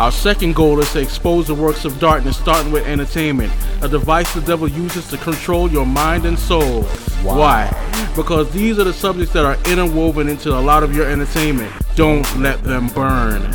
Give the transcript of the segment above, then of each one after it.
Our second goal is to expose the works of darkness, starting with entertainment, a device the devil uses to control your mind and soul. Wow. Why? Because these are the subjects that are interwoven into a lot of your entertainment. Don't let them burn.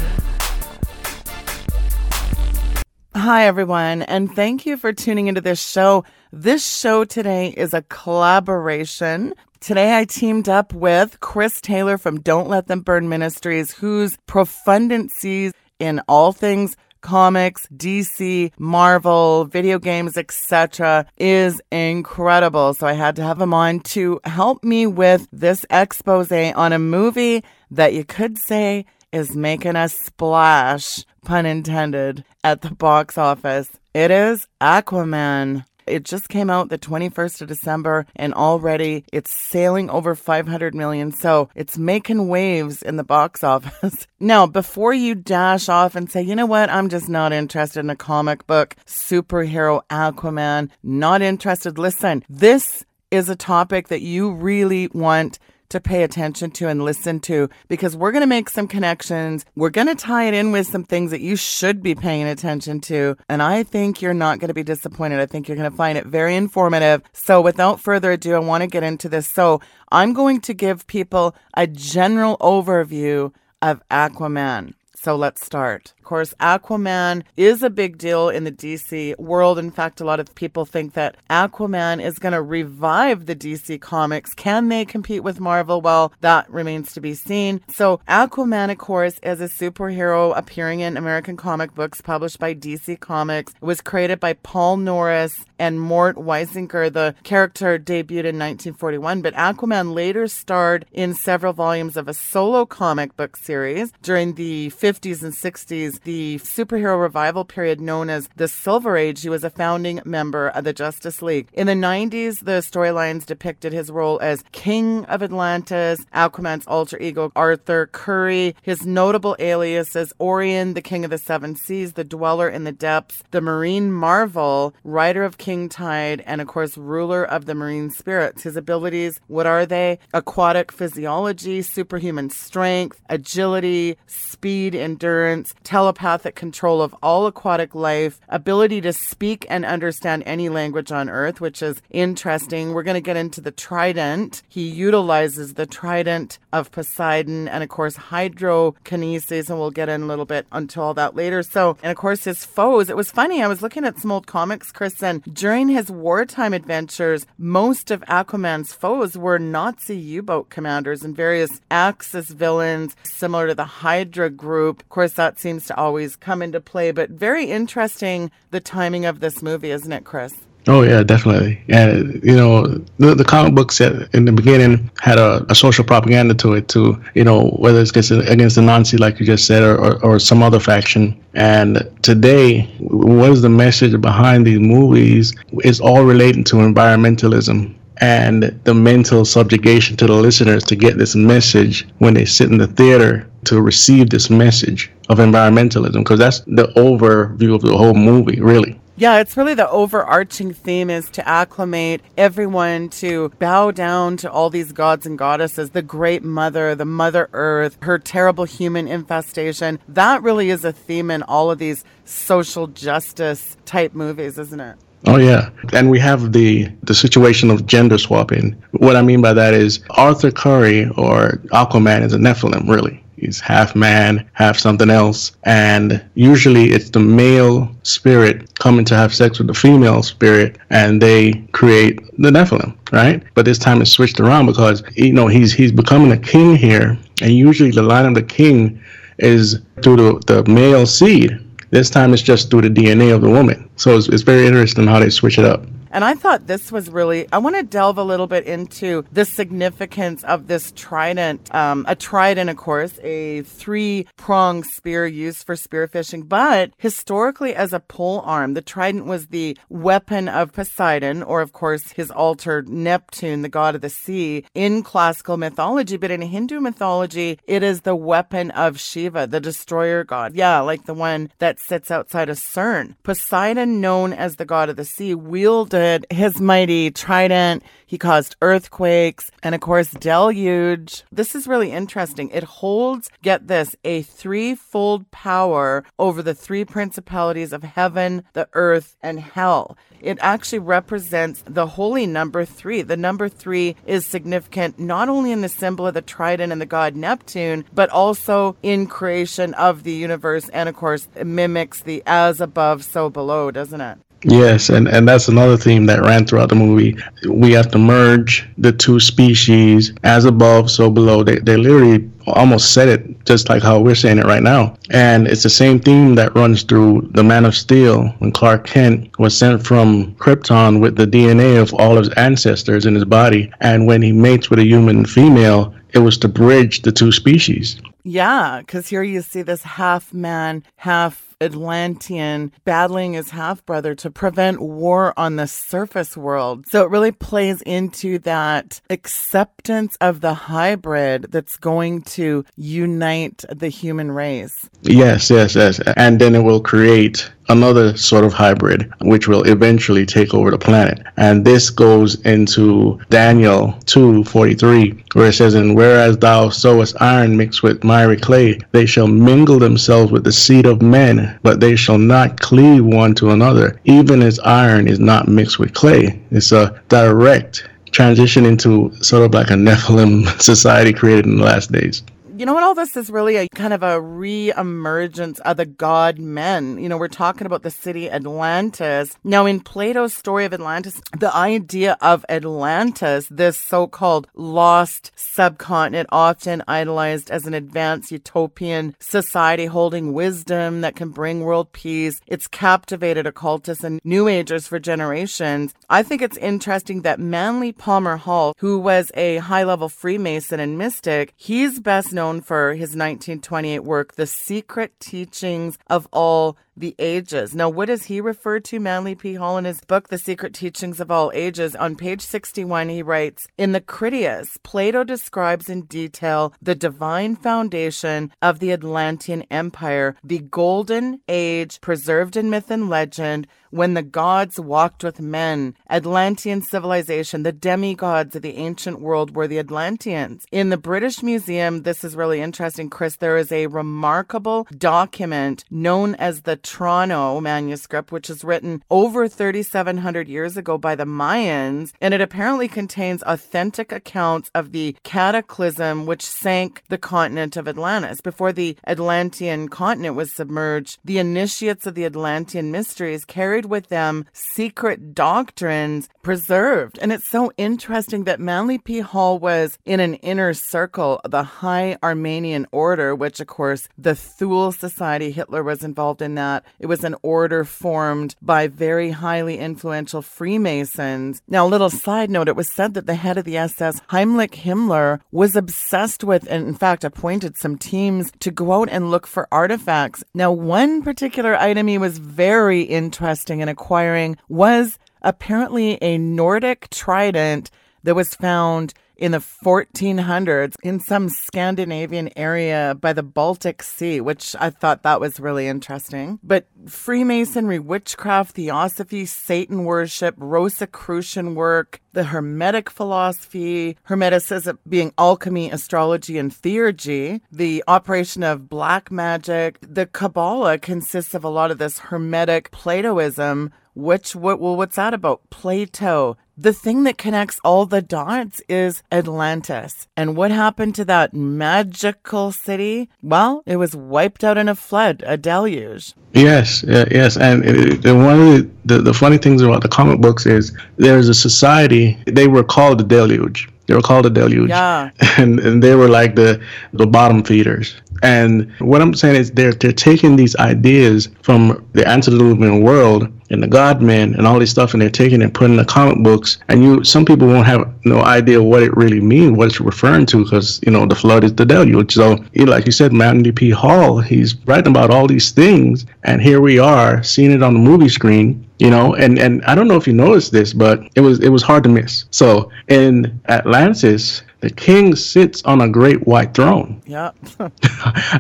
Hi, everyone, and thank you for tuning into this show. This show today is a collaboration. Today, I teamed up with Chris Taylor from Don't Let Them Burn Ministries, whose profundancies in all things comics, DC, Marvel, video games, etc. is incredible. So I had to have him on to help me with this expose on a movie that you could say is making a splash, pun intended, at the box office. It is Aquaman. It just came out the 21st of December and already it's sailing over 500 million. So it's making waves in the box office. now, before you dash off and say, you know what, I'm just not interested in a comic book, superhero Aquaman, not interested. Listen, this is a topic that you really want to pay attention to and listen to because we're going to make some connections. We're going to tie it in with some things that you should be paying attention to. And I think you're not going to be disappointed. I think you're going to find it very informative. So without further ado, I want to get into this. So I'm going to give people a general overview of Aquaman. So let's start. Course, Aquaman is a big deal in the DC world. In fact, a lot of people think that Aquaman is going to revive the DC comics. Can they compete with Marvel? Well, that remains to be seen. So, Aquaman, of course, is a superhero appearing in American comic books published by DC Comics. It was created by Paul Norris and Mort Weisinger. The character debuted in 1941, but Aquaman later starred in several volumes of a solo comic book series during the 50s and 60s, the superhero revival period known as the Silver Age, he was a founding member of the Justice League. In the 90s, the storylines depicted his role as King of Atlantis, Aquaman's alter ego Arthur Curry, his notable aliases Orin, the King of the Seven Seas, the Dweller in the Depths, the Marine Marvel, Rider of King Tide, and of course, ruler of the marine spirits. His abilities, what are they? Aquatic physiology, superhuman strength, agility, speed, endurance, telepathic control of all aquatic life, ability to speak and understand any language on Earth, which is interesting. We're going to get into the trident. He utilizes the trident of Poseidon and, of course, hydrokinesis, and we'll get in a little bit onto all that later. So, and of course, his foes. It was funny. I was looking at some old comics, Chris, and during his wartime adventures, most of Aquaman's foes were Nazi U boat commanders and various Axis villains, similar to the Hydra group. Of course, that seems always come into play, but very interesting the timing of this movie, isn't it, Chris? Oh yeah, definitely. And you know, the, the comic books in the beginning had a, a, social propaganda to it too. You know, whether it's against, against the Nazi, like you just said, or, or, or, some other faction. And today, what is the message behind these movies? It's all relating to environmentalism and the mental subjugation to the listeners to get this message when they sit in the theater to receive this message of environmentalism because that's the overview of the whole movie really yeah, it's really the overarching theme is to acclimate everyone to bow down to all these gods and goddesses, the great mother, the mother earth, her terrible human infestation. That really is a theme in all of these social justice type movies, isn't it? Oh yeah, and we have the the situation of gender swapping. What I mean by that is Arthur Curry or Aquaman is a Nephilim, really. He's half man, half something else, and usually it's the male spirit coming to have sex with the female spirit, and they create the Nephilim, right? But this time it's switched around because you know he's he's becoming a king here, and usually the line of the king is through the, the male seed this time it's just through the DNA of the woman. So it's, it's very interesting how they switch it up. And I thought this was really, I want to delve a little bit into the significance of this trident. Um, a trident, of course, a three pronged spear used for spearfishing, but historically as a pole arm. The trident was the weapon of Poseidon, or of course his alter Neptune, the god of the sea, in classical mythology. But in Hindu mythology, it is the weapon of Shiva, the destroyer god. Yeah, like the one that sits outside of CERN. Poseidon, known as the god of the sea, wielded his mighty trident. He caused earthquakes and, of course, deluge. This is really interesting. It holds, get this, a threefold power over the three principalities of heaven, the earth, and hell. It actually represents the holy number three. The number three is significant not only in the symbol of the trident and the god Neptune, but also in creation of the universe. And of course, it mimics the as above, so below, doesn't it? Yes, and, and that's another theme that ran throughout the movie. We have to merge the two species as above, so below. They, they literally almost said it just like how we're saying it right now. And it's the same theme that runs through The Man of Steel when Clark Kent was sent from Krypton with the DNA of all his ancestors in his body. And when he mates with a human female, it was to bridge the two species. Yeah, because here you see this half man, half Atlantean battling his half brother to prevent war on the surface world. So it really plays into that acceptance of the hybrid that's going to unite the human race. Yes, yes, yes. And then it will create another sort of hybrid, which will eventually take over the planet. And this goes into Daniel 2:43, where it says, "And whereas thou sowest iron mixed with miry clay, they shall mingle themselves with the seed of men, but they shall not cleave one to another, even as iron is not mixed with clay." It's a direct transition into sort of like a Nephilim society created in the last days you know what? All this is really a kind of a re-emergence of the god men. You know, we're talking about the city Atlantis. Now, in Plato's story of Atlantis, the idea of Atlantis, this so-called lost subcontinent, often idolized as an advanced utopian society holding wisdom that can bring world peace. It's captivated occultists and New Agers for generations. I think it's interesting that Manly Palmer Hall, who was a high-level Freemason and mystic, he's best known known for his 1928 work, The Secret Teachings of All the Ages. Now, what does he refer to, Manly P. Hall, in his book, The Secret Teachings of All Ages? On page 61, he writes In the Critias, Plato describes in detail the divine foundation of the Atlantean Empire, the golden age preserved in myth and legend when the gods walked with men. Atlantean civilization, the demigods of the ancient world were the Atlanteans. In the British Museum, this is really interesting, Chris, there is a remarkable document known as the Troano manuscript, which is written over 3,700 years ago by the Mayans, and it apparently contains authentic accounts of the cataclysm which sank the continent of Atlantis. Before the Atlantean continent was submerged, the initiates of the Atlantean mysteries carried with them secret doctrines preserved. And it's so interesting that Manly P. Hall was in an inner circle, the High Armenian Order, which, of course, the Thule Society, Hitler was involved in that. It was an order formed by very highly influential Freemasons. Now, a little side note it was said that the head of the SS, Heinrich Himmler, was obsessed with and, in fact, appointed some teams to go out and look for artifacts. Now, one particular item he was very interesting in acquiring was apparently a Nordic trident that was found in the 1400s in some Scandinavian area by the Baltic Sea, which I thought that was really interesting. But Freemasonry, witchcraft, theosophy, Satan worship, Rosicrucian work, the Hermetic philosophy, Hermeticism being alchemy, astrology, and theurgy, the operation of black magic, the Kabbalah consists of a lot of this Hermetic Platoism, which what well what's that about plato the thing that connects all the dots is Atlantis. And what happened to that magical city? Well, it was wiped out in a flood, a deluge. Yes, yes. And it, one of the, the, the funny things about the comic books is there's a society, they were called the deluge. They were called the deluge. Yeah. And, and they were like the, the bottom feeders. And what I'm saying is they're, they're taking these ideas from the antediluvian world and the godmen and all this stuff and they're taking and putting in the comic books and you some people won't have no idea what it really means what it's referring to because you know the flood is the deluge so you know, like you said Manly P Hall he's writing about all these things and here we are seeing it on the movie screen you know and and i don't know if you noticed this but it was it was hard to miss so in atlantis the king sits on a great white throne. yeah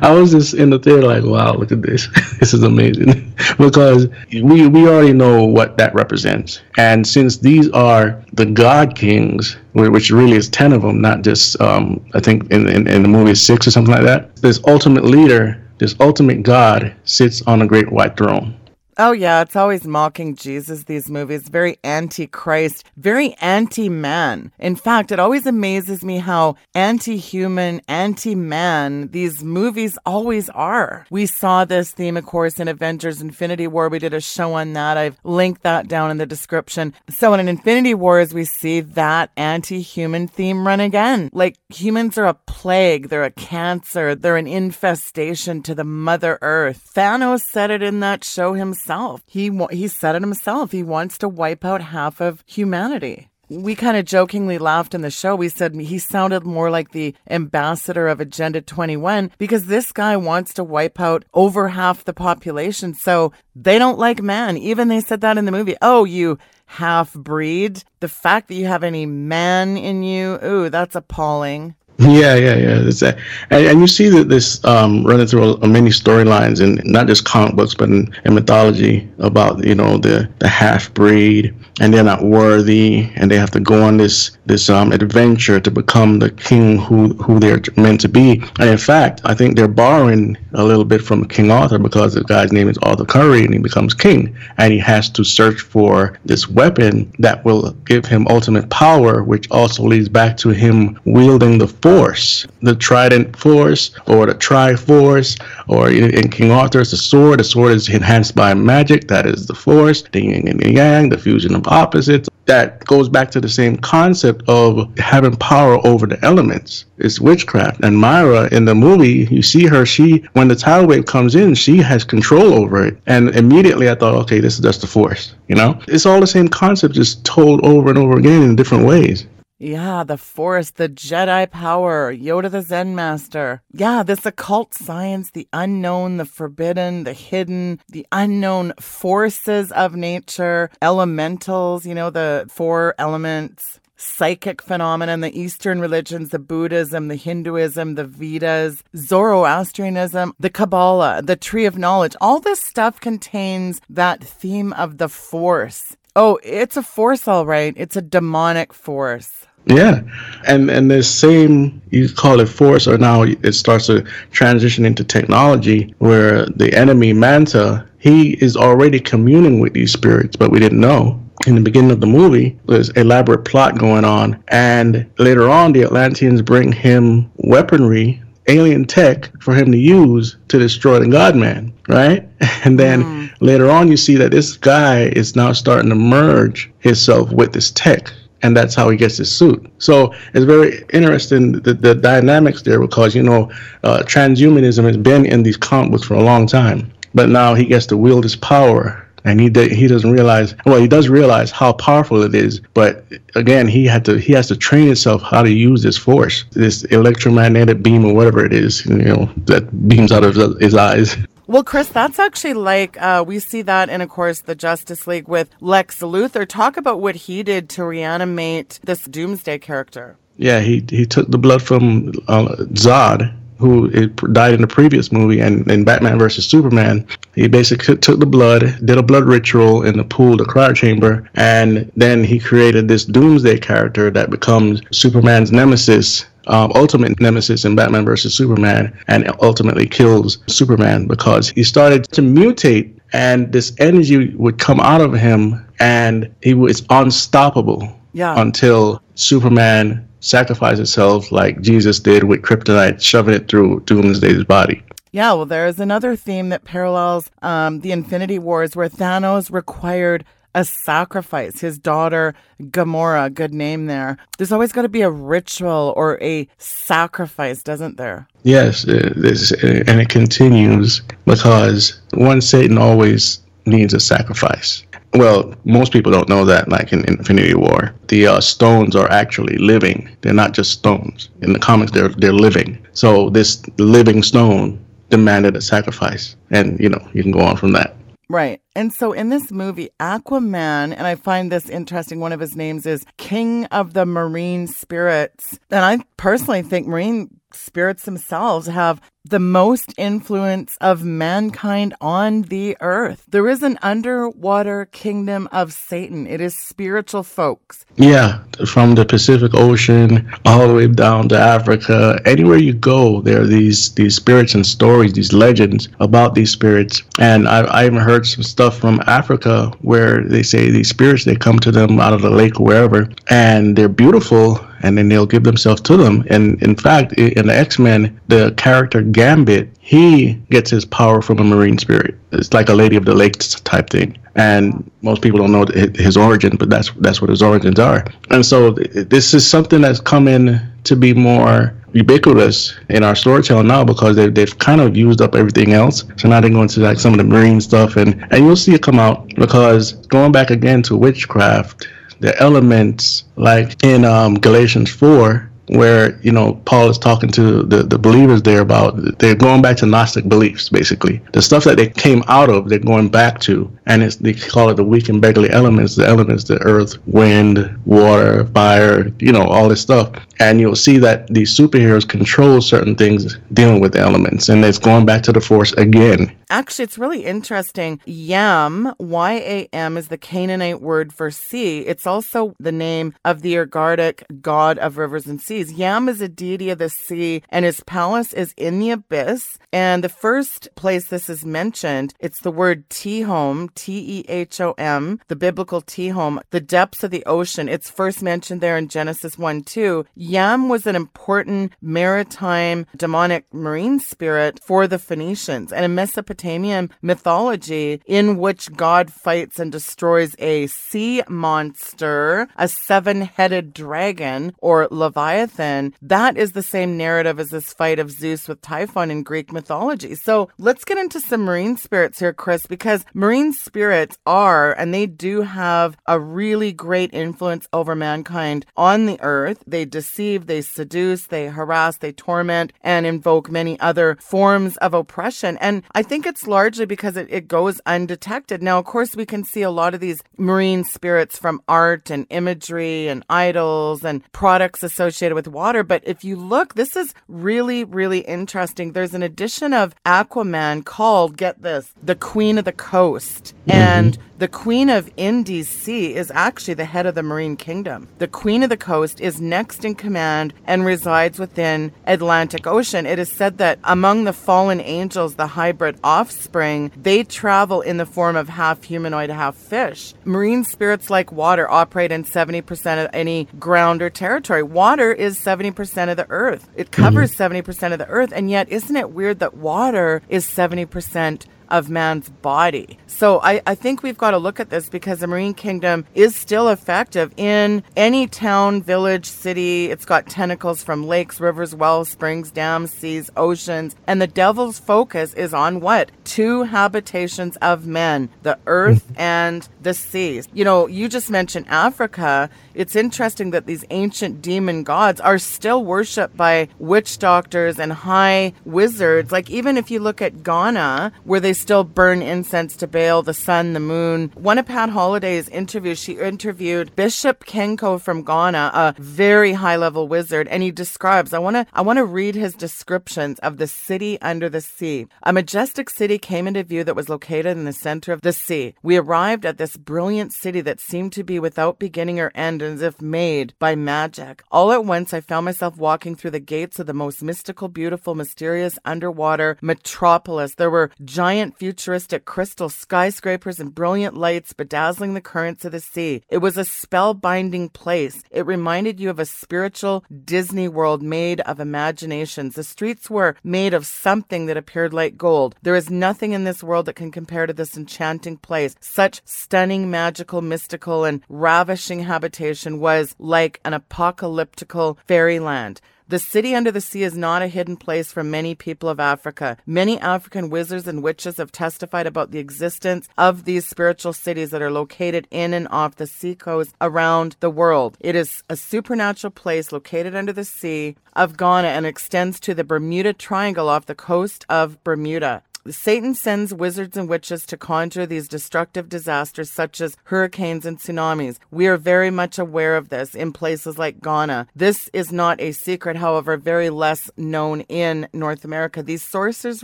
I was just in the theater like, wow, look at this. this is amazing. because we we already know what that represents. And since these are the God kings, which really is 10 of them, not just, um, I think in, in, in the movie six or something like that, this ultimate leader, this ultimate God sits on a great white throne. Oh, yeah, it's always mocking Jesus, these movies. Very anti Christ, very anti man. In fact, it always amazes me how anti human, anti man these movies always are. We saw this theme, of course, in Avengers Infinity War. We did a show on that. I've linked that down in the description. So, in Infinity Wars, we see that anti human theme run again. Like humans are a plague, they're a cancer, they're an infestation to the Mother Earth. Thanos said it in that show himself himself. He he said it himself. He wants to wipe out half of humanity. We kind of jokingly laughed in the show. We said he sounded more like the ambassador of Agenda 21 because this guy wants to wipe out over half the population. So they don't like man. Even they said that in the movie. Oh, you half breed. The fact that you have any man in you, ooh, that's appalling. Yeah, yeah, yeah. That's that. And, and you see that this um, running through many storylines, and not just comic books, but in, in mythology about you know the the half breed, and they're not worthy, and they have to go on this this um, adventure to become the king who who they're meant to be. And in fact, I think they're borrowing a little bit from King Arthur because the guy's name is Arthur Curry, and he becomes king, and he has to search for this weapon that will give him ultimate power, which also leads back to him wielding the force, the trident force, or the triforce, or in King Arthur's the sword. The sword is enhanced by magic, that is the force, the yin and the yang, the fusion of opposites. That goes back to the same concept of having power over the elements. It's witchcraft. And Myra in the movie, you see her, she, when the tidal wave comes in, she has control over it. And immediately I thought, okay, this is just the force, you know? It's all the same concept, just told over and over again in different ways. Yeah, the Force, the Jedi power, Yoda the Zen master. Yeah, this occult science, the unknown, the forbidden, the hidden, the unknown forces of nature, elementals, you know, the four elements, psychic phenomenon, the Eastern religions, the Buddhism, the Hinduism, the Vedas, Zoroastrianism, the Kabbalah, the Tree of Knowledge. All this stuff contains that theme of the Force. Oh, it's a force, all right. It's a demonic force. Yeah, and and the same you call it force, or now it starts to transition into technology, where the enemy Manta he is already communing with these spirits, but we didn't know. In the beginning of the movie, there's elaborate plot going on, and later on, the Atlanteans bring him weaponry, alien tech, for him to use to destroy the God Man, right? And then mm. later on, you see that this guy is now starting to merge himself with this tech and that's how he gets his suit. So it's very interesting the, the dynamics there because you know uh, transhumanism has been in these comic books for a long time, but now he gets to wield his power. And he he doesn't realize well he does realize how powerful it is but again he had to he has to train himself how to use this force this electromagnetic beam or whatever it is you know that beams out of his eyes well, Chris, that's actually like uh, we see that in, of course, the Justice League with Lex Luthor. Talk about what he did to reanimate this Doomsday character. Yeah, he he took the blood from uh, Zod, who died in the previous movie, and in Batman versus Superman, he basically took the blood, did a blood ritual in the pool, the cryo chamber, and then he created this Doomsday character that becomes Superman's nemesis um, ultimate nemesis in Batman versus Superman and ultimately kills Superman because he started to mutate and this energy would come out of him and he was unstoppable yeah. until Superman sacrificed itself like Jesus did with kryptonite, shoving it through Doomsday's body. Yeah, well, there is another theme that parallels um, the Infinity Wars where Thanos required a sacrifice. His daughter, Gamora, good name there. There's always got to be a ritual or a sacrifice, doesn't there? Yes, and it continues because one Satan always needs a sacrifice. Well, most people don't know that, like in Infinity War, the uh, stones are actually living. They're not just stones. In the comics, they're they're living. So this living stone demanded a sacrifice, and you know you can go on from that. Right. And so in this movie, Aquaman, and I find this interesting, one of his names is King of the Marine Spirits. And I personally think marine spirits themselves have the most influence of mankind on the earth. There is an underwater kingdom of Satan. It is spiritual folks. Yeah, from the Pacific Ocean all the way down to Africa, anywhere you go, there are these these spirits and stories, these legends about these spirits. And I, I even heard some stuff from Africa where they say these spirits they come to them out of the lake or wherever, and they're beautiful and then they'll give themselves to them. And in fact, in the X Men, the character Gambit, he gets his power from a marine spirit. It's like a Lady of the Lakes type thing. And most people don't know his origin, but that's that's what his origins are. And so this is something that's coming to be more ubiquitous in our storytelling now because they've, they've kind of used up everything else. So now they're going to like some of the marine stuff, and and you'll see it come out because going back again to witchcraft the elements like in um, Galatians 4 where you know Paul is talking to the, the believers there about they're going back to Gnostic beliefs basically. The stuff that they came out of they're going back to. And it's they call it the weak and beggarly elements the elements the earth wind water fire you know all this stuff and you'll see that these superheroes control certain things dealing with elements and it's going back to the force again. Actually it's really interesting. Yam y-a-m is the canaanite word for sea. It's also the name of the Ugaritic god of rivers and seas. Yam is a deity of the sea and his palace is in the abyss. And the first place this is mentioned it's the word tehom t-e-h-o-m the biblical tehom the depths of the ocean. It's first mentioned there in genesis 1 2 Yam was an important maritime demonic marine spirit for the Phoenicians. And a Mesopotamian mythology, in which God fights and destroys a sea monster, a seven headed dragon or Leviathan, that is the same narrative as this fight of Zeus with Typhon in Greek mythology. So let's get into some marine spirits here, Chris, because marine spirits are, and they do have a really great influence over mankind on the earth. They deceive deceive, they seduce, they harass, they torment, and invoke many other forms of oppression. And I think it's largely because it, it goes undetected. Now, of course, we can see a lot of these marine spirits from art and imagery and idols and products associated with water. But if you look, this is really, really interesting. There's an edition of Aquaman called, get this, The Queen of the Coast. Mm-hmm. And the Queen of Indies Sea is actually the head of the Marine Kingdom. The Queen of the Coast is next in command and resides within Atlantic Ocean. It is said that among the fallen angels, the hybrid offspring, they travel in the form of half humanoid, half fish. Marine spirits like water operate in 70% of any ground or territory. Water is 70% of the earth. It covers mm-hmm. 70% of the earth, and yet isn't it weird that water is 70% of man's body. So I, I think we've got to look at this because the Marine Kingdom is still effective in any town, village, city. It's got tentacles from lakes, rivers, wells, springs, dams, seas, oceans. And the devil's focus is on what? Two habitations of men, the earth mm-hmm. and the seas. You know, you just mentioned Africa. It's interesting that these ancient demon gods are still worshipped by witch doctors and high wizards. Like even if you look at Ghana, where they still burn incense to Baal, the sun, the moon. One of Pat Holliday's interviews, she interviewed Bishop Kenko from Ghana, a very high level wizard, and he describes, I want to, I want to read his descriptions of the city under the sea. A majestic city came into view that was located in the center of the sea. We arrived at this brilliant city that seemed to be without beginning or end as if made by magic. All at once, I found myself walking through the gates of the most mystical, beautiful, mysterious underwater metropolis. There were giant futuristic crystal skyscrapers and brilliant lights bedazzling the currents of the sea. It was a spellbinding place. It reminded you of a spiritual Disney world made of imaginations. The streets were made of something that appeared like gold. There is nothing in this world that can compare to this enchanting place. Such stunning, magical, mystical, and ravishing habitation was like an apocalyptical fairyland. The city under the sea is not a hidden place for many people of Africa. Many African wizards and witches have testified about the existence of these spiritual cities that are located in and off the seacoast around the world. It is a supernatural place located under the sea of Ghana and extends to the Bermuda Triangle off the coast of Bermuda. Satan sends wizards and witches to conjure these destructive disasters such as hurricanes and tsunamis. We are very much aware of this in places like Ghana. This is not a secret, however, very less known in North America. These sorcerers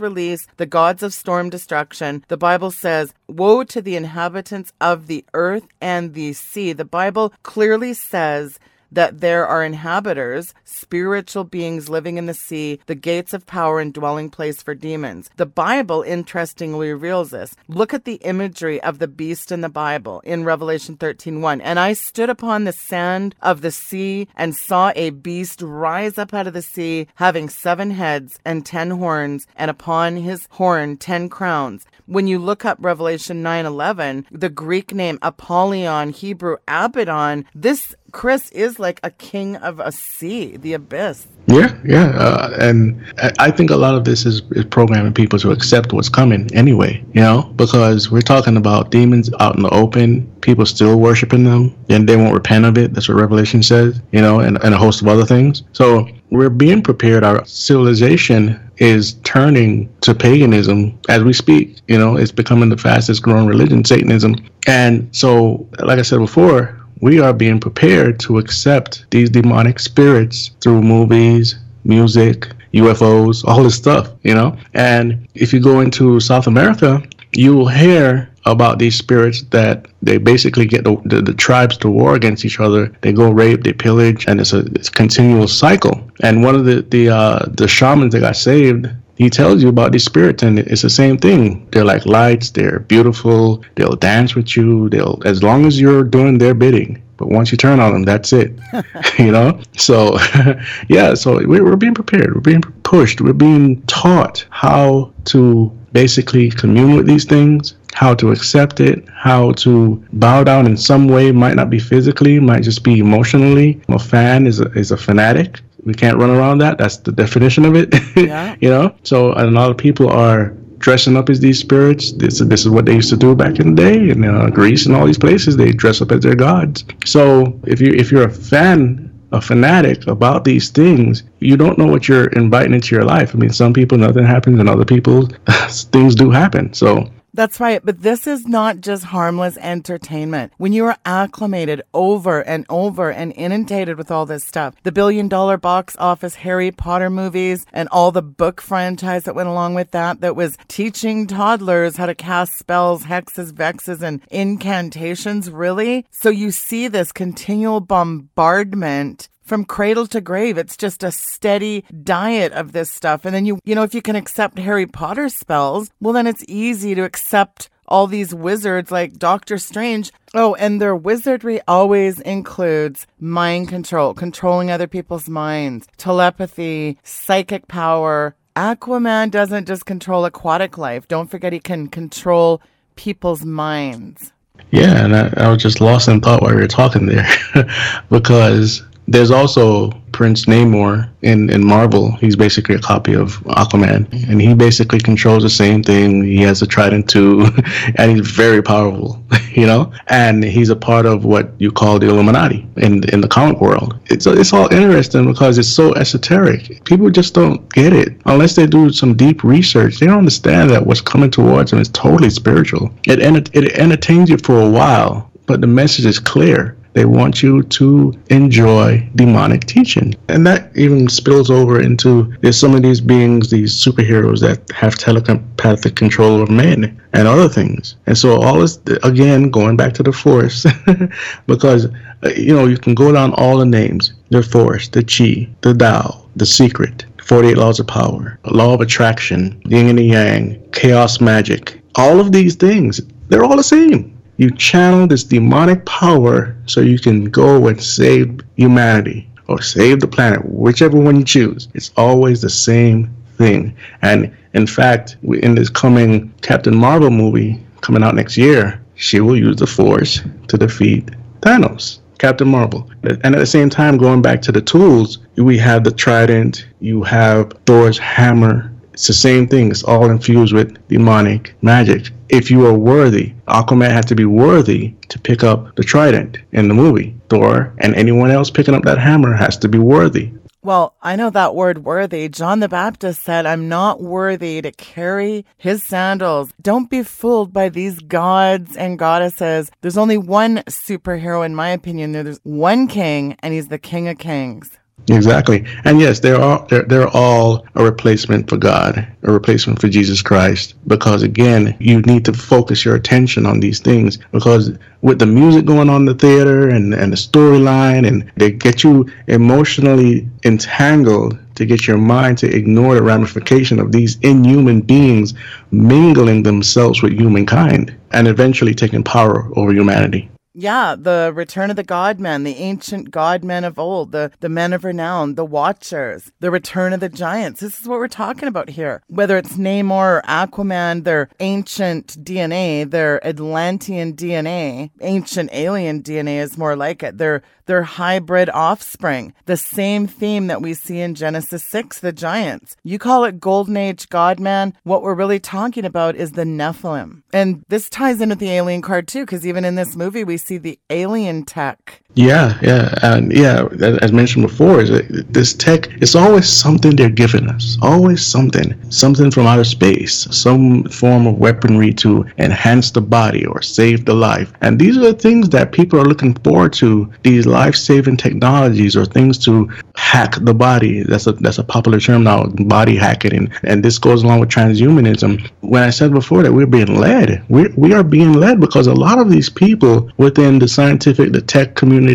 release the gods of storm destruction. The Bible says, Woe to the inhabitants of the earth and the sea. The Bible clearly says that there are inhabitants, spiritual beings living in the sea, the gates of power and dwelling place for demons. The Bible interestingly reveals this. Look at the imagery of the beast in the Bible in Revelation 13:1. And I stood upon the sand of the sea and saw a beast rise up out of the sea, having seven heads and ten horns, and upon his horn ten crowns. When you look up Revelation 9:11, the Greek name Apollyon, Hebrew Abaddon, this Chris is like a king of a sea, the abyss. Yeah, yeah, uh, and I think a lot of this is, is programming people to accept what's coming anyway. You know, because we're talking about demons out in the open, people still worshiping them, and they won't repent of it. That's what Revelation says. You know, and, and a host of other things. So we're being prepared. Our civilization is turning to paganism as we speak. You know, it's becoming the fastest growing religion, Satanism. And so, like I said before, we are being prepared to accept these demonic spirits through movies, music, UFOs, all this stuff, you know? And if you go into South America, you will hear about these spirits that they basically get the, the, the, tribes to war against each other. They go rape, they pillage, and it's a, it's a continual cycle. And one of the the uh, the shamans that got saved, he tells you about these spirits, and it's the same thing. They're like lights. They're beautiful. They'll dance with you. They'll as long as you're doing their bidding. But once you turn on them, that's it. you know. So, yeah. So we're, we're being prepared. We're being pushed. We're being taught how to basically commune with these things, how to accept it, how to bow down in some way. Might not be physically, might just be emotionally. A fan is a, is a fanatic we can't run around that. That's the definition of it. Yeah. you know. So a lot of people are dressing up as these spirits. This this is what they used to do back in the day in uh, Greece and all these places. They dress up as their gods. So if you if you're a fan, a fanatic about these things, you don't know what you're inviting into your life. I mean, some people nothing happens, and other people things do happen. So that's right. But this is not just harmless entertainment. When you are acclimated over and over and inundated with all this stuff, the billion dollar box office Harry Potter movies and all the book franchise that went along with that, that was teaching toddlers how to cast spells, hexes, vexes, and incantations, really? So you see this continual bombardment from cradle to grave. It's just a steady diet of this stuff. And then you, you know, if you can accept Harry Potter spells, well, then it's easy to accept all these wizards like Doctor Strange. Oh, and their wizardry always includes mind control, controlling other people's minds, telepathy, psychic power. Aquaman doesn't just control aquatic life. Don't forget he can control people's minds. Yeah, and I, I was just lost in thought while we were talking there because there's also Prince Namor in, in Marvel. He's basically a copy of Aquaman, mm-hmm. and he basically controls the same thing. He has a trident too, and he's very powerful, you know. And he's a part of what you call the Illuminati in in the comic world. It's it's all interesting because it's so esoteric. People just don't get it unless they do some deep research. They don't understand that what's coming towards them is totally spiritual. It it entertains you for a while, but the message is clear they want you to enjoy demonic teaching. And that even spills over into there's some of these beings, these superheroes that have telepathic control over men and other things. And so all this, again, going back to the force, because, uh, you know, you can go down all the names the force, the chi, the Tao, the secret, 48 laws of power, law of attraction, yin and yang, chaos magic. All of these things, they're all the same you channel this demonic power so you can go and save humanity or save the planet, whichever one you choose. It's always the same thing. And in fact, in this coming Captain Marvel movie coming out next year, she will use the Force to defeat Thanos. Captain Marvel. And at the same time, going back to the tools, we have the trident, you have Thor's hammer, it's the same thing. It's all infused with demonic magic. If you are worthy, Aquaman had to be worthy to pick up the trident in the movie. Thor and anyone else picking up that hammer has to be worthy. Well, I know that word worthy. John the Baptist said, I'm not worthy to carry his sandals. Don't be fooled by these gods and goddesses. There's only one superhero, in my opinion. There's one king, and he's the King of Kings. Exactly. And yes, they're all they're, they're all a replacement for God, a replacement for Jesus Christ. Because again, you need to focus your attention on these things because with the music going on in the theater and, and the storyline and they get you emotionally entangled to get your mind to ignore the ramification of these inhuman beings mingling themselves with humankind and eventually taking power over humanity. Yeah, the return of the godmen, the ancient godmen of old, the, the men of renown, the watchers, the return of the giants. This is what we're talking about here. Whether it's Namor or Aquaman, their ancient DNA, their Atlantean DNA, ancient alien DNA is more like it. Their their hybrid offspring. The same theme that we see in Genesis 6, the giants. You call it Golden Age Godman. What we're really talking about is the Nephilim. And this ties in with the alien card too, because even in this movie, we see the alien tech yeah, yeah, and yeah. As mentioned before, is this tech? It's always something they're giving us. Always something, something from outer space, some form of weaponry to enhance the body or save the life. And these are the things that people are looking forward to. These life-saving technologies or things to hack the body. That's a that's a popular term now, body hacking, and, and this goes along with transhumanism. When I said before that we're being led, we we are being led because a lot of these people within the scientific, the tech community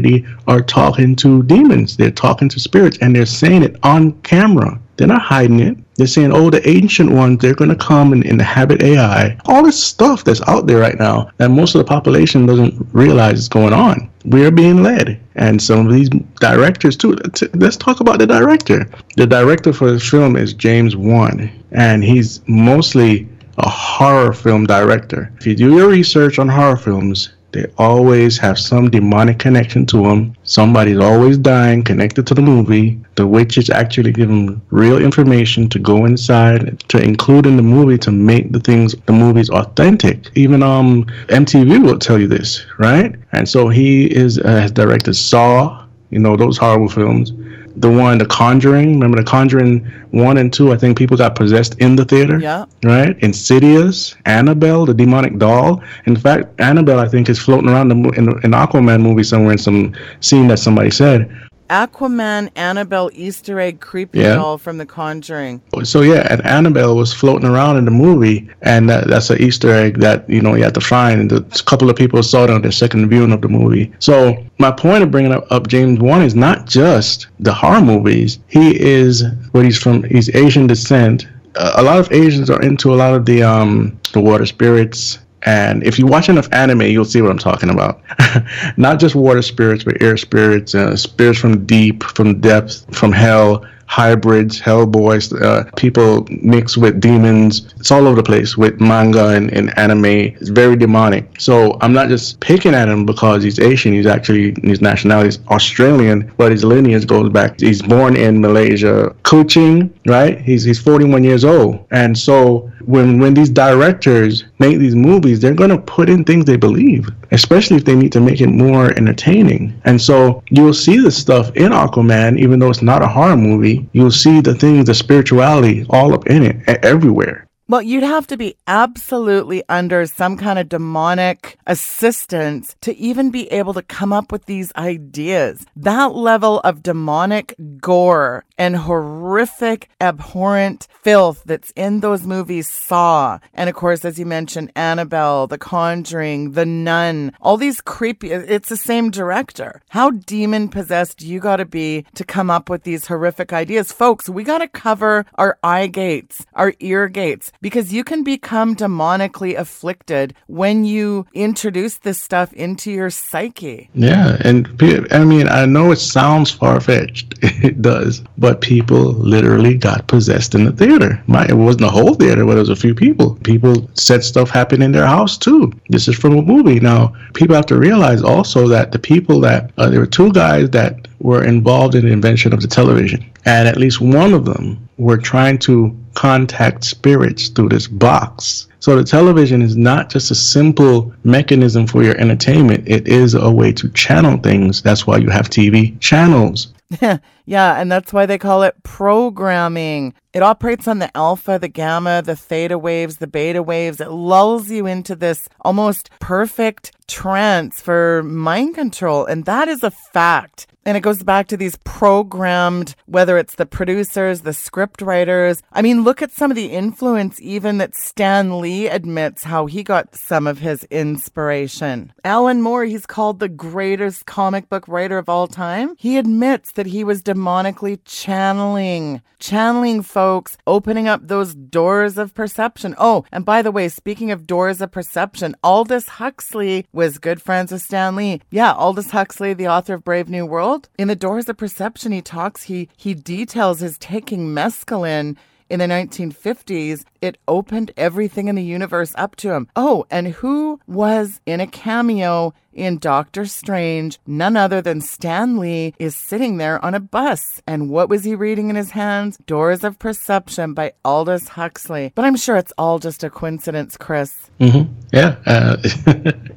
are talking to demons. They're talking to spirits and they're saying it on camera. They're not hiding it. They're saying, oh, the ancient ones, they're going to come and inhabit AI. All this stuff that's out there right now that most of the population doesn't realize is going on. We're being led. And some of these directors, too. Let's talk about the director. The director for this film is James Wan, and he's mostly a horror film director. If you do your research on horror films, they always have some demonic connection to them. Somebody's always dying connected to the movie. The witches actually give them real information to go inside to include in the movie to make the things the movies authentic. Even um MTV will tell you this, right? And so he is uh, has directed Saw, you know those horrible films the one, The Conjuring. Remember The Conjuring one and two? I think people got possessed in the theater. Yeah. Right. Insidious, Annabelle, the demonic doll. In fact, Annabelle, I think, is floating around the, in an Aquaman movie somewhere in some scene that somebody said. Aquaman Annabelle Easter egg creepy yeah. doll from The Conjuring. So yeah, and Annabelle was floating around in the movie, and that, that's an Easter egg that you know you have to find. And a couple of people saw it on their second viewing of the movie. So my point of bringing up, up James Wan is not just the horror movies. He is what he's from. He's Asian descent. A lot of Asians are into a lot of the um the water spirits and if you watch enough anime, you'll see what I'm talking about. Not just water spirits, but air spirits, uh, spirits from deep, from depth, from hell, hybrids, Hellboys, uh, people mixed with demons. It's all over the place with manga and, and anime. It's very demonic. So I'm not just picking at him because he's Asian. He's actually, his nationality is Australian, but his lineage goes back. He's born in Malaysia. Kuching, right? He's, he's 41 years old. And so when, when these directors make these movies, they're going to put in things they believe, especially if they need to make it more entertaining. And so you'll see this stuff in Aquaman, even though it's not a horror movie you'll see the things, the spirituality all up in it, everywhere. Well, you'd have to be absolutely under some kind of demonic assistance to even be able to come up with these ideas. That level of demonic gore and horrific, abhorrent filth that's in those movies Saw. And of course, as you mentioned, Annabelle, The Conjuring, The Nun, all these creepy, it's the same director. How demon possessed you got to be to come up with these horrific ideas. Folks, we got to cover our eye gates, our ear gates because you can become demonically afflicted when you introduce this stuff into your psyche. Yeah, and I mean, I know it sounds far fetched, it does, but people literally got possessed in the theater. My, it wasn't a whole theater, but it was a few people. People said stuff happened in their house too. This is from a movie. Now, people have to realize also that the people that uh, there were two guys that were involved in the invention of the television, and at least one of them were trying to contact spirits through this box. So the television is not just a simple mechanism for your entertainment. It is a way to channel things. That's why you have TV channels. Yeah, and that's why they call it programming. It operates on the alpha, the gamma, the theta waves, the beta waves. It lulls you into this almost perfect trance for mind control. And that is a fact. And it goes back to these programmed, whether it's the producers, the script writers. I mean, look at some of the influence, even that Stan Lee admits how he got some of his inspiration. Alan Moore, he's called the greatest comic book writer of all time. He admits that he was demonically channeling, channeling folks, opening up those doors of perception. Oh, and by the way, speaking of doors of perception, Aldous Huxley was good friends with Stan Lee. Yeah, Aldous Huxley, the author of Brave New World. In the Doors of Perception, he talks, he he details his taking mescaline in the 1950s, it opened everything in the universe up to him. Oh, and who was in a cameo in Doctor Strange? None other than Stan Lee is sitting there on a bus. And what was he reading in his hands? Doors of Perception by Aldous Huxley. But I'm sure it's all just a coincidence, Chris. Mm-hmm. Yeah. Uh,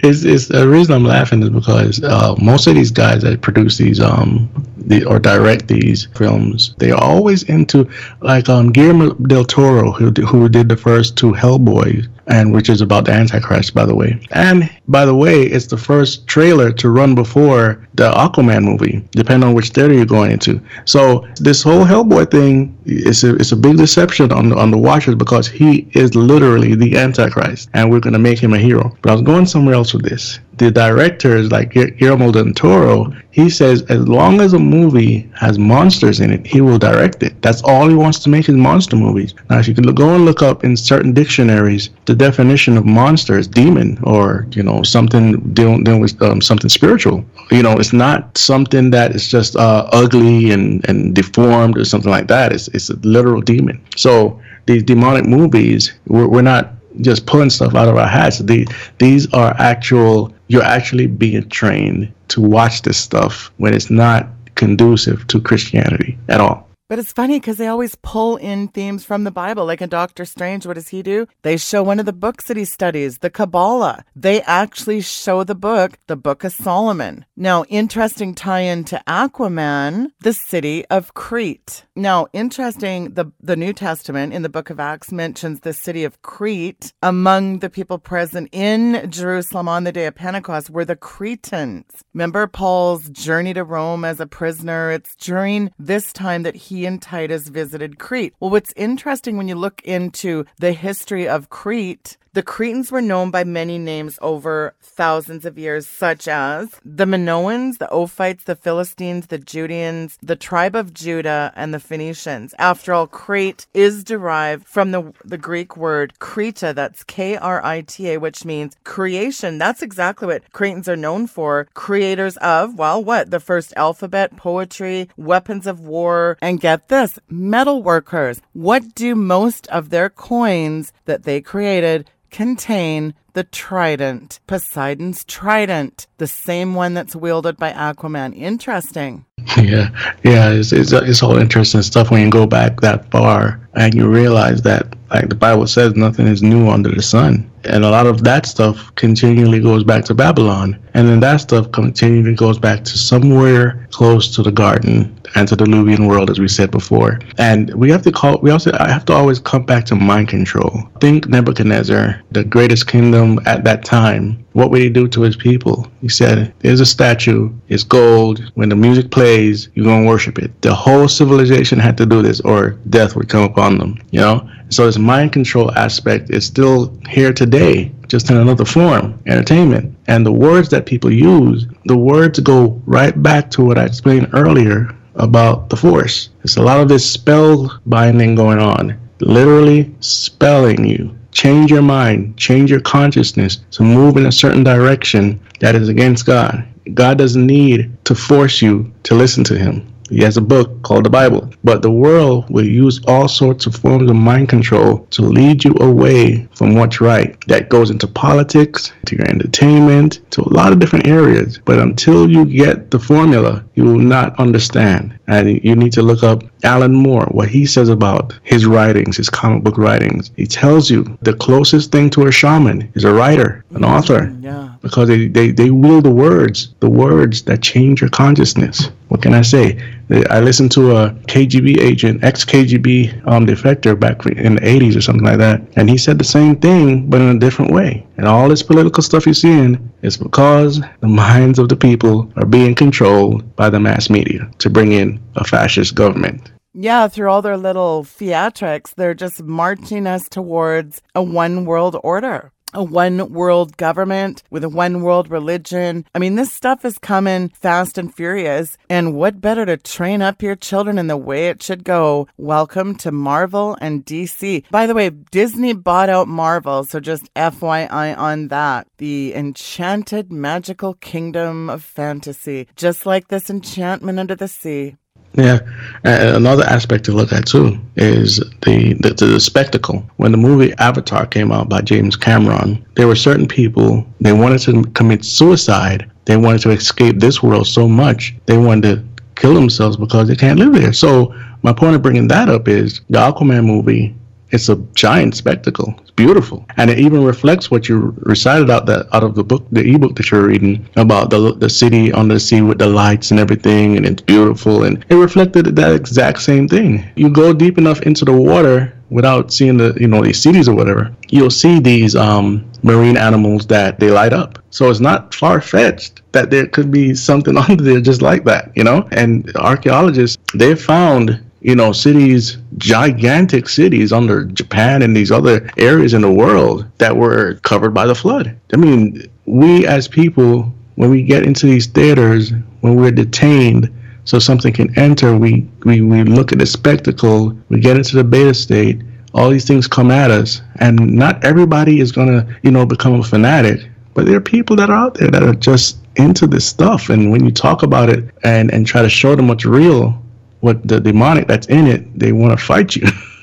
it's, it's, the reason I'm laughing is because uh, most of these guys that produce these um the, or direct these films, they are always into like um Guillermo del Toro, who who did the first two Hellboy, and which is about the Antichrist, by the way. And by the way, it's the first trailer to run before the Aquaman movie, depending on which theater you're going into. So this whole Hellboy thing is a, it's a big deception on the, on the watchers because he is literally the Antichrist, and we're going to make him a hero. But I was going somewhere else with this. The directors, like Guillermo del Toro, he says as long as a movie has monsters in it, he will direct it. That's all he wants to make is monster movies. Now, if you can go and look up in certain dictionaries the definition of monster is demon or you know something dealing, dealing with um, something spiritual. You know, it's not something that is just uh, ugly and, and deformed or something like that. It's it's a literal demon. So these demonic movies, we're, we're not just pulling stuff out of our hats. The, these are actual, you're actually being trained to watch this stuff when it's not conducive to Christianity at all. But it's funny because they always pull in themes from the Bible. Like in Doctor Strange, what does he do? They show one of the books that he studies, the Kabbalah. They actually show the book, the Book of Solomon. Now, interesting tie in to Aquaman, the city of Crete. Now, interesting, the, the New Testament in the book of Acts mentions the city of Crete among the people present in Jerusalem on the day of Pentecost were the Cretans. Remember Paul's journey to Rome as a prisoner? It's during this time that he and Titus visited Crete. Well, what's interesting when you look into the history of Crete, the Cretans were known by many names over thousands of years, such as the Minoans, the Ophites, the Philistines, the Judeans, the tribe of Judah, and the Phoenicians. After all, Crete is derived from the, the Greek word Krita, that's K R I T A, which means creation. That's exactly what Cretans are known for. Creators of, well, what? The first alphabet, poetry, weapons of war, and get this, metal workers. What do most of their coins that they created contain the trident, Poseidon's trident, the same one that's wielded by Aquaman. Interesting. Yeah, yeah, it's, it's, it's all interesting stuff when you go back that far and you realize that, like the Bible says, nothing is new under the sun. And a lot of that stuff continually goes back to Babylon. And then that stuff continually goes back to somewhere close to the garden antediluvian world, as we said before. And we have to call, we also I have to always come back to mind control. Think Nebuchadnezzar, the greatest kingdom at that time. What would he do to his people? He said, There's a statue, it's gold. When the music plays, you're going to worship it. The whole civilization had to do this, or death would come upon them, you know? So this mind control aspect is still here today, just in another form, entertainment. And the words that people use, the words go right back to what I explained earlier about the Force. It's a lot of this spell binding going on, literally spelling you. Change your mind, change your consciousness to move in a certain direction that is against God. God doesn't need to force you to listen to Him. He has a book called the Bible. But the world will use all sorts of forms of mind control to lead you away from what's right. That goes into politics, to your entertainment, to a lot of different areas. But until you get the formula, you will not understand. And you need to look up Alan Moore, what he says about his writings, his comic book writings. He tells you the closest thing to a shaman is a writer, an mm-hmm. author. Yeah. Because they, they, they wield the words, the words that change your consciousness. What can I say? I listened to a KGB agent, ex KGB um, defector back in the 80s or something like that, and he said the same thing, but in a different way. And all this political stuff you're seeing is because the minds of the people are being controlled by the mass media to bring in a fascist government. Yeah, through all their little theatrics, they're just marching us towards a one world order a one world government with a one world religion. I mean, this stuff is coming fast and furious. And what better to train up your children in the way it should go? Welcome to Marvel and DC. By the way, Disney bought out Marvel, so just FYI on that. The enchanted magical kingdom of fantasy, just like this enchantment under the sea. Yeah, and another aspect to look at too is the, the, the spectacle. When the movie Avatar came out by James Cameron, there were certain people they wanted to commit suicide. They wanted to escape this world so much they wanted to kill themselves because they can't live there. So my point of bringing that up is the Aquaman movie it's a giant spectacle. It's beautiful, and it even reflects what you recited out that out of the book, the ebook that you're reading about the the city on the sea with the lights and everything, and it's beautiful, and it reflected that exact same thing. You go deep enough into the water without seeing the you know these cities or whatever, you'll see these um, marine animals that they light up. So it's not far fetched that there could be something under there just like that, you know. And archaeologists they found you know, cities, gigantic cities under Japan and these other areas in the world that were covered by the flood. I mean, we as people, when we get into these theaters, when we're detained, so something can enter, we, we, we look at the spectacle, we get into the beta state, all these things come at us, and not everybody is going to, you know, become a fanatic, but there are people that are out there that are just into this stuff. And when you talk about it and, and try to show them what's real, what the demonic that's in it, they want to fight you.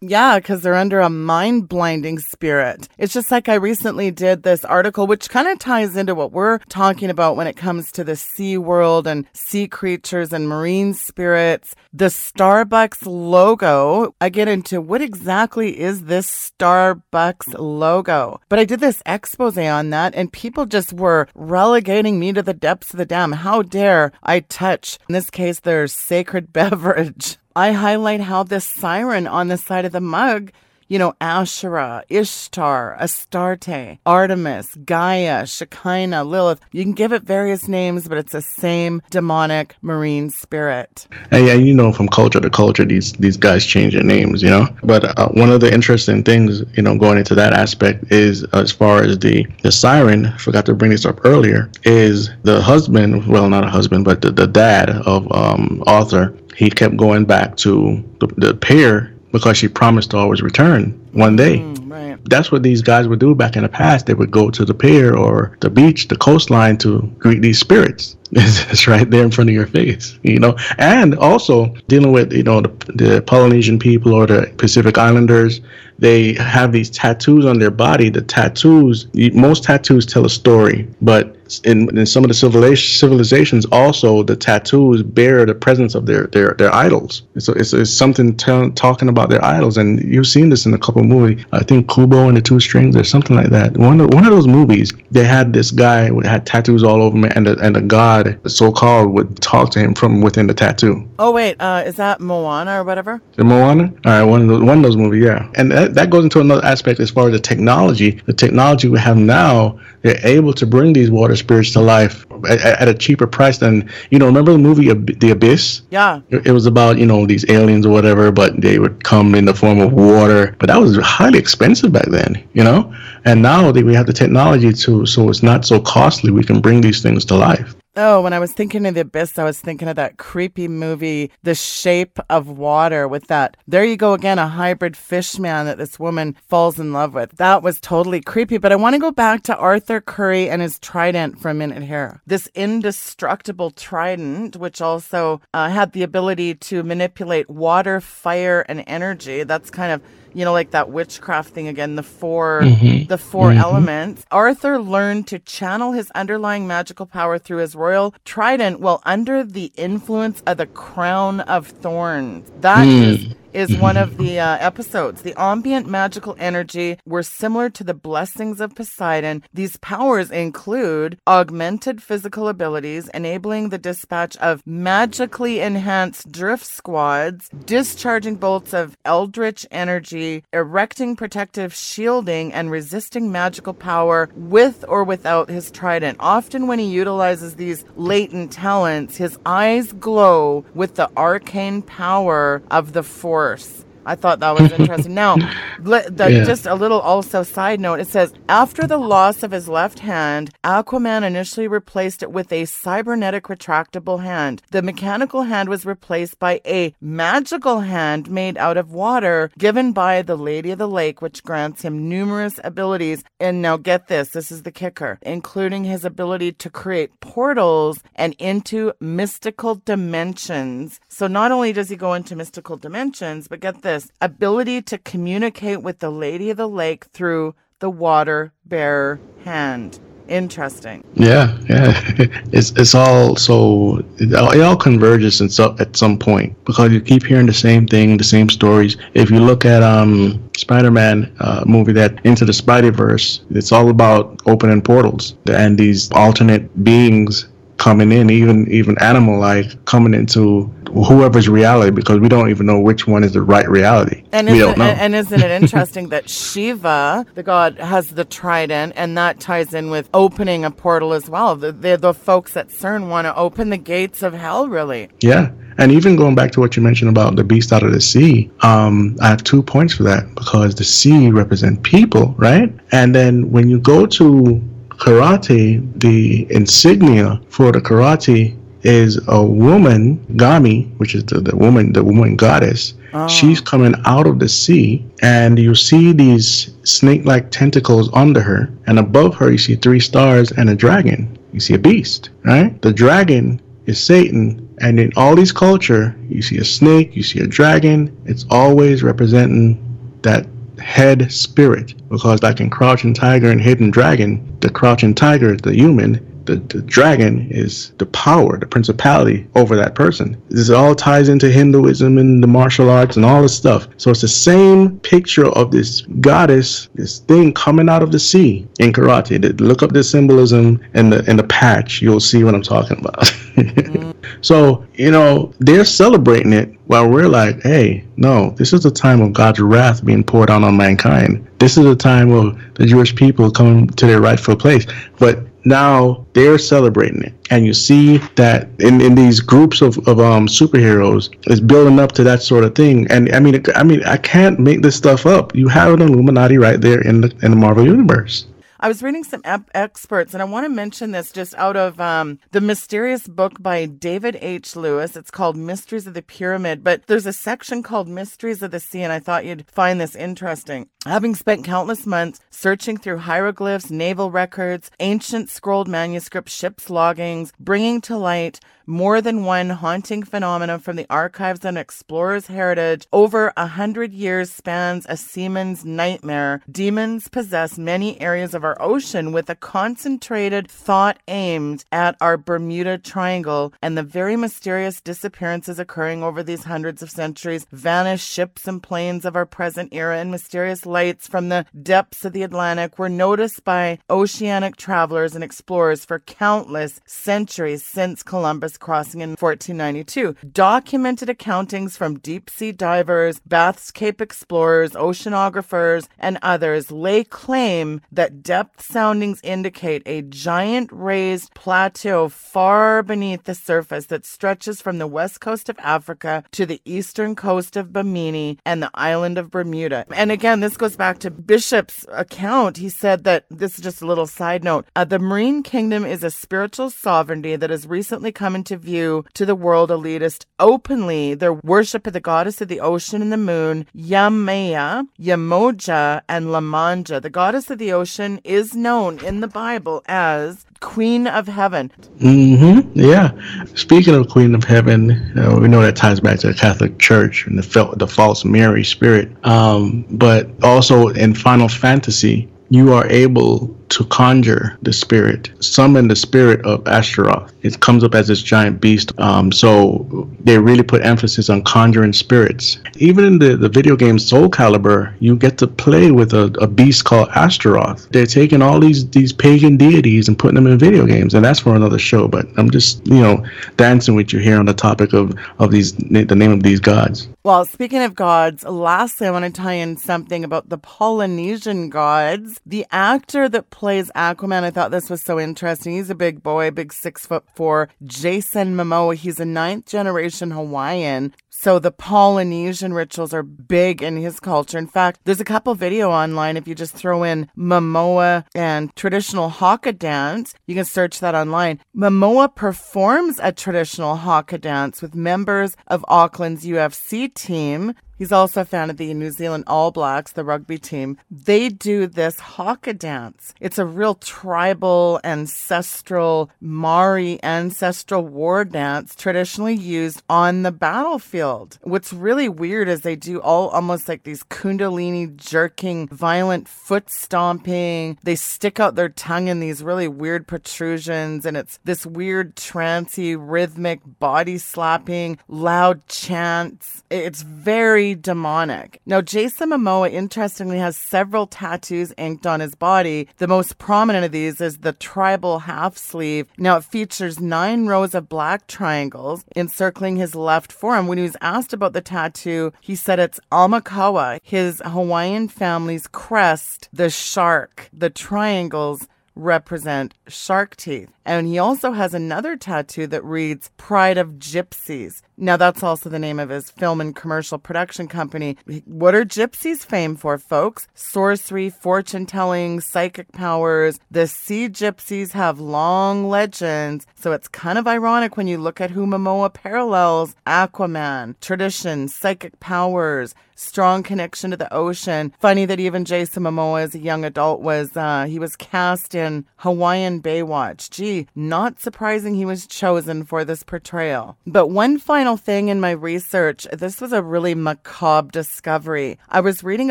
yeah, because they're under a mind blinding spirit. It's just like I recently did this article, which kind of ties into what we're talking about when it comes to the sea world and sea creatures and marine spirits. The Starbucks logo, I get into what exactly is this Starbucks logo? But I did this expose on that, and people just were relegating me to the depths of the dam. How dare I touch, in this case, their sacred beverage? I highlight how this siren on the side of the mug, you know, Asherah, Ishtar, Astarte, Artemis, Gaia, Shekinah, Lilith. You can give it various names, but it's the same demonic marine spirit. And yeah, you know, from culture to culture, these these guys change their names, you know. But uh, one of the interesting things, you know, going into that aspect is as far as the the siren. I forgot to bring this up earlier. Is the husband? Well, not a husband, but the, the dad of um, Arthur he kept going back to the, the pair because she promised to always return one day. Mm, right. That's what these guys would do back in the past. They would go to the pier or the beach, the coastline to greet these spirits. it's right there in front of your face, you know. And also dealing with, you know, the, the Polynesian people or the Pacific Islanders, they have these tattoos on their body. The tattoos, most tattoos tell a story, but in, in some of the civilizations also the tattoos bear the presence of their their, their idols so it's, it's something t- talking about their idols and you've seen this in a couple movies i think kubo and the two strings or something like that one of, one of those movies they had this guy who had tattoos all over him and the, and the god so-called would talk to him from within the tattoo oh wait uh, is that moana or whatever the moana all right one of those, one of those movies yeah and that, that goes into another aspect as far as the technology the technology we have now they're able to bring these water spirits to life at, at, a cheaper price than you know. Remember the movie The Abyss? Yeah. It, it, was about you know these aliens or whatever, but they would come in the form of water. But that was highly expensive back then, you know. And now that we have the technology to, so it's not so costly. We can bring these things to life. Oh, when I was thinking of the abyss, I was thinking of that creepy movie, The Shape of Water, with that. There you go again, a hybrid fish man that this woman falls in love with. That was totally creepy. But I want to go back to Arthur Curry and his trident for a minute here. This indestructible trident, which also uh, had the ability to manipulate water, fire, and energy. That's kind of you know, like that witchcraft thing again, the 4 mm-hmm. the 4 mm-hmm. elements. Arthur learned to channel his underlying magical power through his royal trident while under the influence of the crown of thorns. That mm. is is one of the uh, episodes. The ambient magical energy were similar to the blessings of Poseidon. These powers include augmented physical abilities, enabling the dispatch of magically enhanced drift squads, discharging bolts of eldritch energy, erecting protective shielding, and resisting magical power with or without his trident. Often, when he utilizes these latent talents, his eyes glow with the arcane power of the Force worse. I thought that was interesting. now, the, yeah. just a little also side note it says, after the loss of his left hand, Aquaman initially replaced it with a cybernetic retractable hand. The mechanical hand was replaced by a magical hand made out of water given by the Lady of the Lake, which grants him numerous abilities. And now get this this is the kicker, including his ability to create portals and into mystical dimensions. So not only does he go into mystical dimensions, but get this this ability to communicate with the Lady of the Lake through the water bearer hand. Interesting. Yeah, yeah. It's it's all so it all, it all converges in so, at some point because you keep hearing the same thing, the same stories. If you look at um Spider-Man uh, movie that Into the Spider-Verse, it's all about opening portals and these alternate beings coming in, even even animal like coming into whoever's reality because we don't even know which one is the right reality. And we don't know. And, and isn't it interesting that Shiva, the god, has the trident, and that ties in with opening a portal as well. The the, the folks at CERN want to open the gates of hell, really. Yeah. And even going back to what you mentioned about the beast out of the sea, um, I have two points for that because the sea represent people, right? And then when you go to karate, the insignia for the karate is a woman, Gami, which is the, the woman, the woman goddess. Oh. She's coming out of the sea, and you see these snake-like tentacles under her, and above her you see three stars and a dragon. You see a beast, right? The dragon is Satan, and in all these culture, you see a snake, you see a dragon. It's always representing that head spirit because like in crouching tiger and hidden dragon the crouching tiger the human the, the dragon is the power, the principality over that person. This all ties into Hinduism and the martial arts and all this stuff. So it's the same picture of this goddess, this thing coming out of the sea in karate. Look up the symbolism in the in the patch, you'll see what I'm talking about. So, you know, they're celebrating it while we're like, hey, no, this is a time of God's wrath being poured out on mankind. This is a time of the Jewish people coming to their rightful place. But now they're celebrating it and you see that in, in these groups of, of um superheroes is building up to that sort of thing and i mean i mean i can't make this stuff up you have an illuminati right there in the in the marvel universe I was reading some ep- experts, and I want to mention this just out of um, the mysterious book by David H. Lewis. It's called Mysteries of the Pyramid, but there's a section called Mysteries of the Sea, and I thought you'd find this interesting. Having spent countless months searching through hieroglyphs, naval records, ancient scrolled manuscripts, ship's loggings, bringing to light more than one haunting phenomenon from the archives and explorers' heritage over a hundred years spans a seaman's nightmare. Demons possess many areas of our ocean with a concentrated thought aimed at our Bermuda Triangle and the very mysterious disappearances occurring over these hundreds of centuries, vanished ships and planes of our present era, and mysterious lights from the depths of the Atlantic were noticed by oceanic travelers and explorers for countless centuries since Columbus crossing in 1492. Documented accountings from deep sea divers, bathyscaphe explorers, oceanographers, and others lay claim that depth soundings indicate a giant raised plateau far beneath the surface that stretches from the west coast of Africa to the eastern coast of Bimini and the island of Bermuda. And again, this goes back to Bishop's account. He said that this is just a little side note. Uh, the Marine Kingdom is a spiritual sovereignty that has recently come into into view to the world elitist openly their worship of the goddess of the ocean and the moon, Yamaya, Yamoja, and Lamanja. The goddess of the ocean is known in the Bible as Queen of Heaven. Mm-hmm. Yeah. Speaking of Queen of Heaven, uh, we know that ties back to the Catholic Church and the, the false Mary spirit. Um, but also in Final Fantasy, you are able to conjure the spirit, summon the spirit of Ashtaroth. It comes up as this giant beast. Um, so they really put emphasis on conjuring spirits. Even in the, the video game Soul Calibur, you get to play with a, a beast called Ashtaroth. They're taking all these these pagan deities and putting them in video games, and that's for another show. But I'm just you know dancing with you here on the topic of of these the name of these gods. Well, speaking of gods, lastly, I want to tie in something about the Polynesian gods. The actor that plays Aquaman, I thought this was so interesting. He's a big boy, big six foot four. Jason Momoa. He's a ninth generation Hawaiian. So the Polynesian rituals are big in his culture. In fact, there's a couple video online. If you just throw in Momoa and traditional Haka dance, you can search that online. Momoa performs a traditional Haka dance with members of Auckland's UFC team He's also a fan of the New Zealand All Blacks, the rugby team. They do this haka dance. It's a real tribal, ancestral, Maori ancestral war dance traditionally used on the battlefield. What's really weird is they do all almost like these kundalini jerking, violent foot stomping. They stick out their tongue in these really weird protrusions, and it's this weird, trancy, rhythmic body slapping, loud chants. It's very demonic. Now, Jason Momoa interestingly has several tattoos inked on his body. The most prominent of these is the tribal half sleeve. Now, it features nine rows of black triangles encircling his left forearm. When he was asked about the tattoo, he said it's Aumakua, his Hawaiian family's crest, the shark. The triangles represent shark teeth. And he also has another tattoo that reads Pride of Gypsies. Now, that's also the name of his film and commercial production company. What are gypsies famed for, folks? Sorcery, fortune telling, psychic powers. The sea gypsies have long legends, so it's kind of ironic when you look at who Momoa parallels Aquaman, tradition, psychic powers, strong connection to the ocean. Funny that even Jason Momoa, as a young adult, was uh, he was cast in Hawaiian Baywatch. Gee, not surprising he was chosen for this portrayal. But one final thing in my research, this was a really macabre discovery. I was reading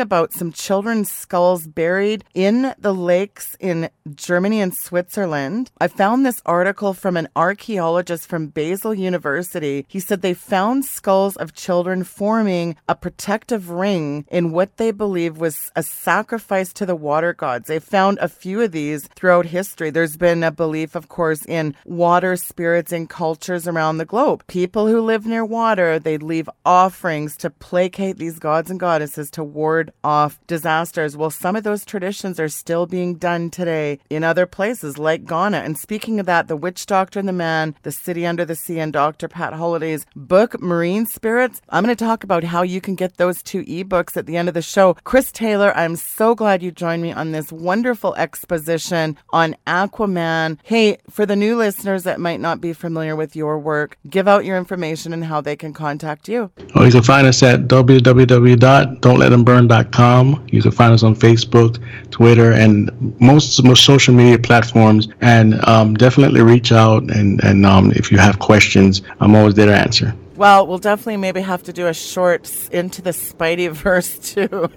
about some children's skulls buried in the lakes in Germany and Switzerland. I found this article from an archaeologist from Basel University. He said they found skulls of children forming a protective ring in what they believe was a sacrifice to the water gods. They found a few of these throughout history. There's been a belief, of course, in water spirits and cultures around the globe. People who live near water, they'd leave offerings to placate these gods and goddesses to ward off disasters. Well, some of those traditions are still being done today in other places like Ghana. And speaking of that, The Witch Doctor and the Man, The City Under the Sea, and Dr. Pat Holliday's book, Marine Spirits. I'm going to talk about how you can get those two ebooks at the end of the show. Chris Taylor, I'm so glad you joined me on this wonderful exposition on Aquaman. Hey, for the new listeners that might not be familiar with your work, give out your information and how they can contact you. Well, you can find us at www.don'tletthemburn.com. You can find us on Facebook, Twitter, and most most social media platforms. And um, definitely reach out. And and um, if you have questions, I'm always there to answer. Well, we'll definitely maybe have to do a short into the Spidey verse too.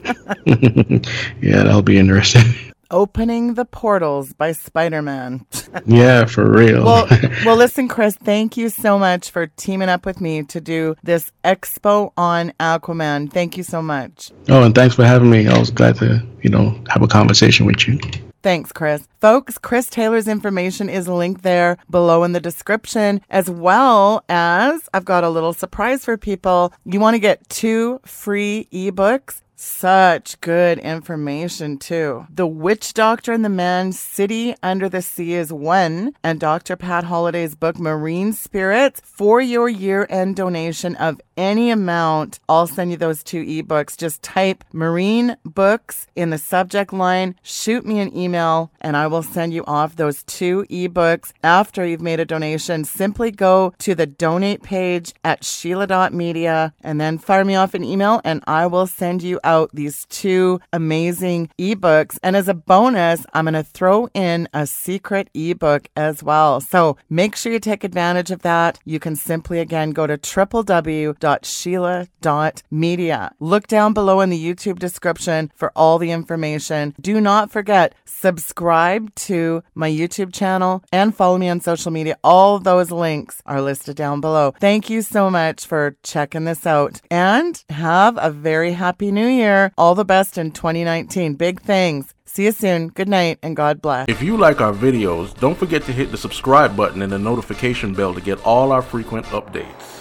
yeah, that'll be interesting. Opening the Portals by Spider Man. yeah, for real. well, well, listen, Chris, thank you so much for teaming up with me to do this expo on Aquaman. Thank you so much. Oh, and thanks for having me. I was glad to, you know, have a conversation with you. Thanks, Chris. Folks, Chris Taylor's information is linked there below in the description, as well as I've got a little surprise for people. You want to get two free ebooks such good information, too. The Witch Doctor and the Man City Under the Sea is one, and Dr. Pat Holliday's book, Marine Spirits, for your year end donation of any amount. I'll send you those two ebooks. Just type Marine Books in the subject line, shoot me an email, and I will send you off those two ebooks after you've made a donation. Simply go to the donate page at Sheila.media and then fire me off an email, and I will send you out these two amazing ebooks. And as a bonus, I'm going to throw in a secret ebook as well. So make sure you take advantage of that. You can simply again go to www www.sheila.media. Look down below in the YouTube description for all the information. Do not forget, subscribe to my YouTube channel and follow me on social media. All those links are listed down below. Thank you so much for checking this out and have a very happy new year. All the best in 2019. Big things. See you soon. Good night and God bless. If you like our videos, don't forget to hit the subscribe button and the notification bell to get all our frequent updates.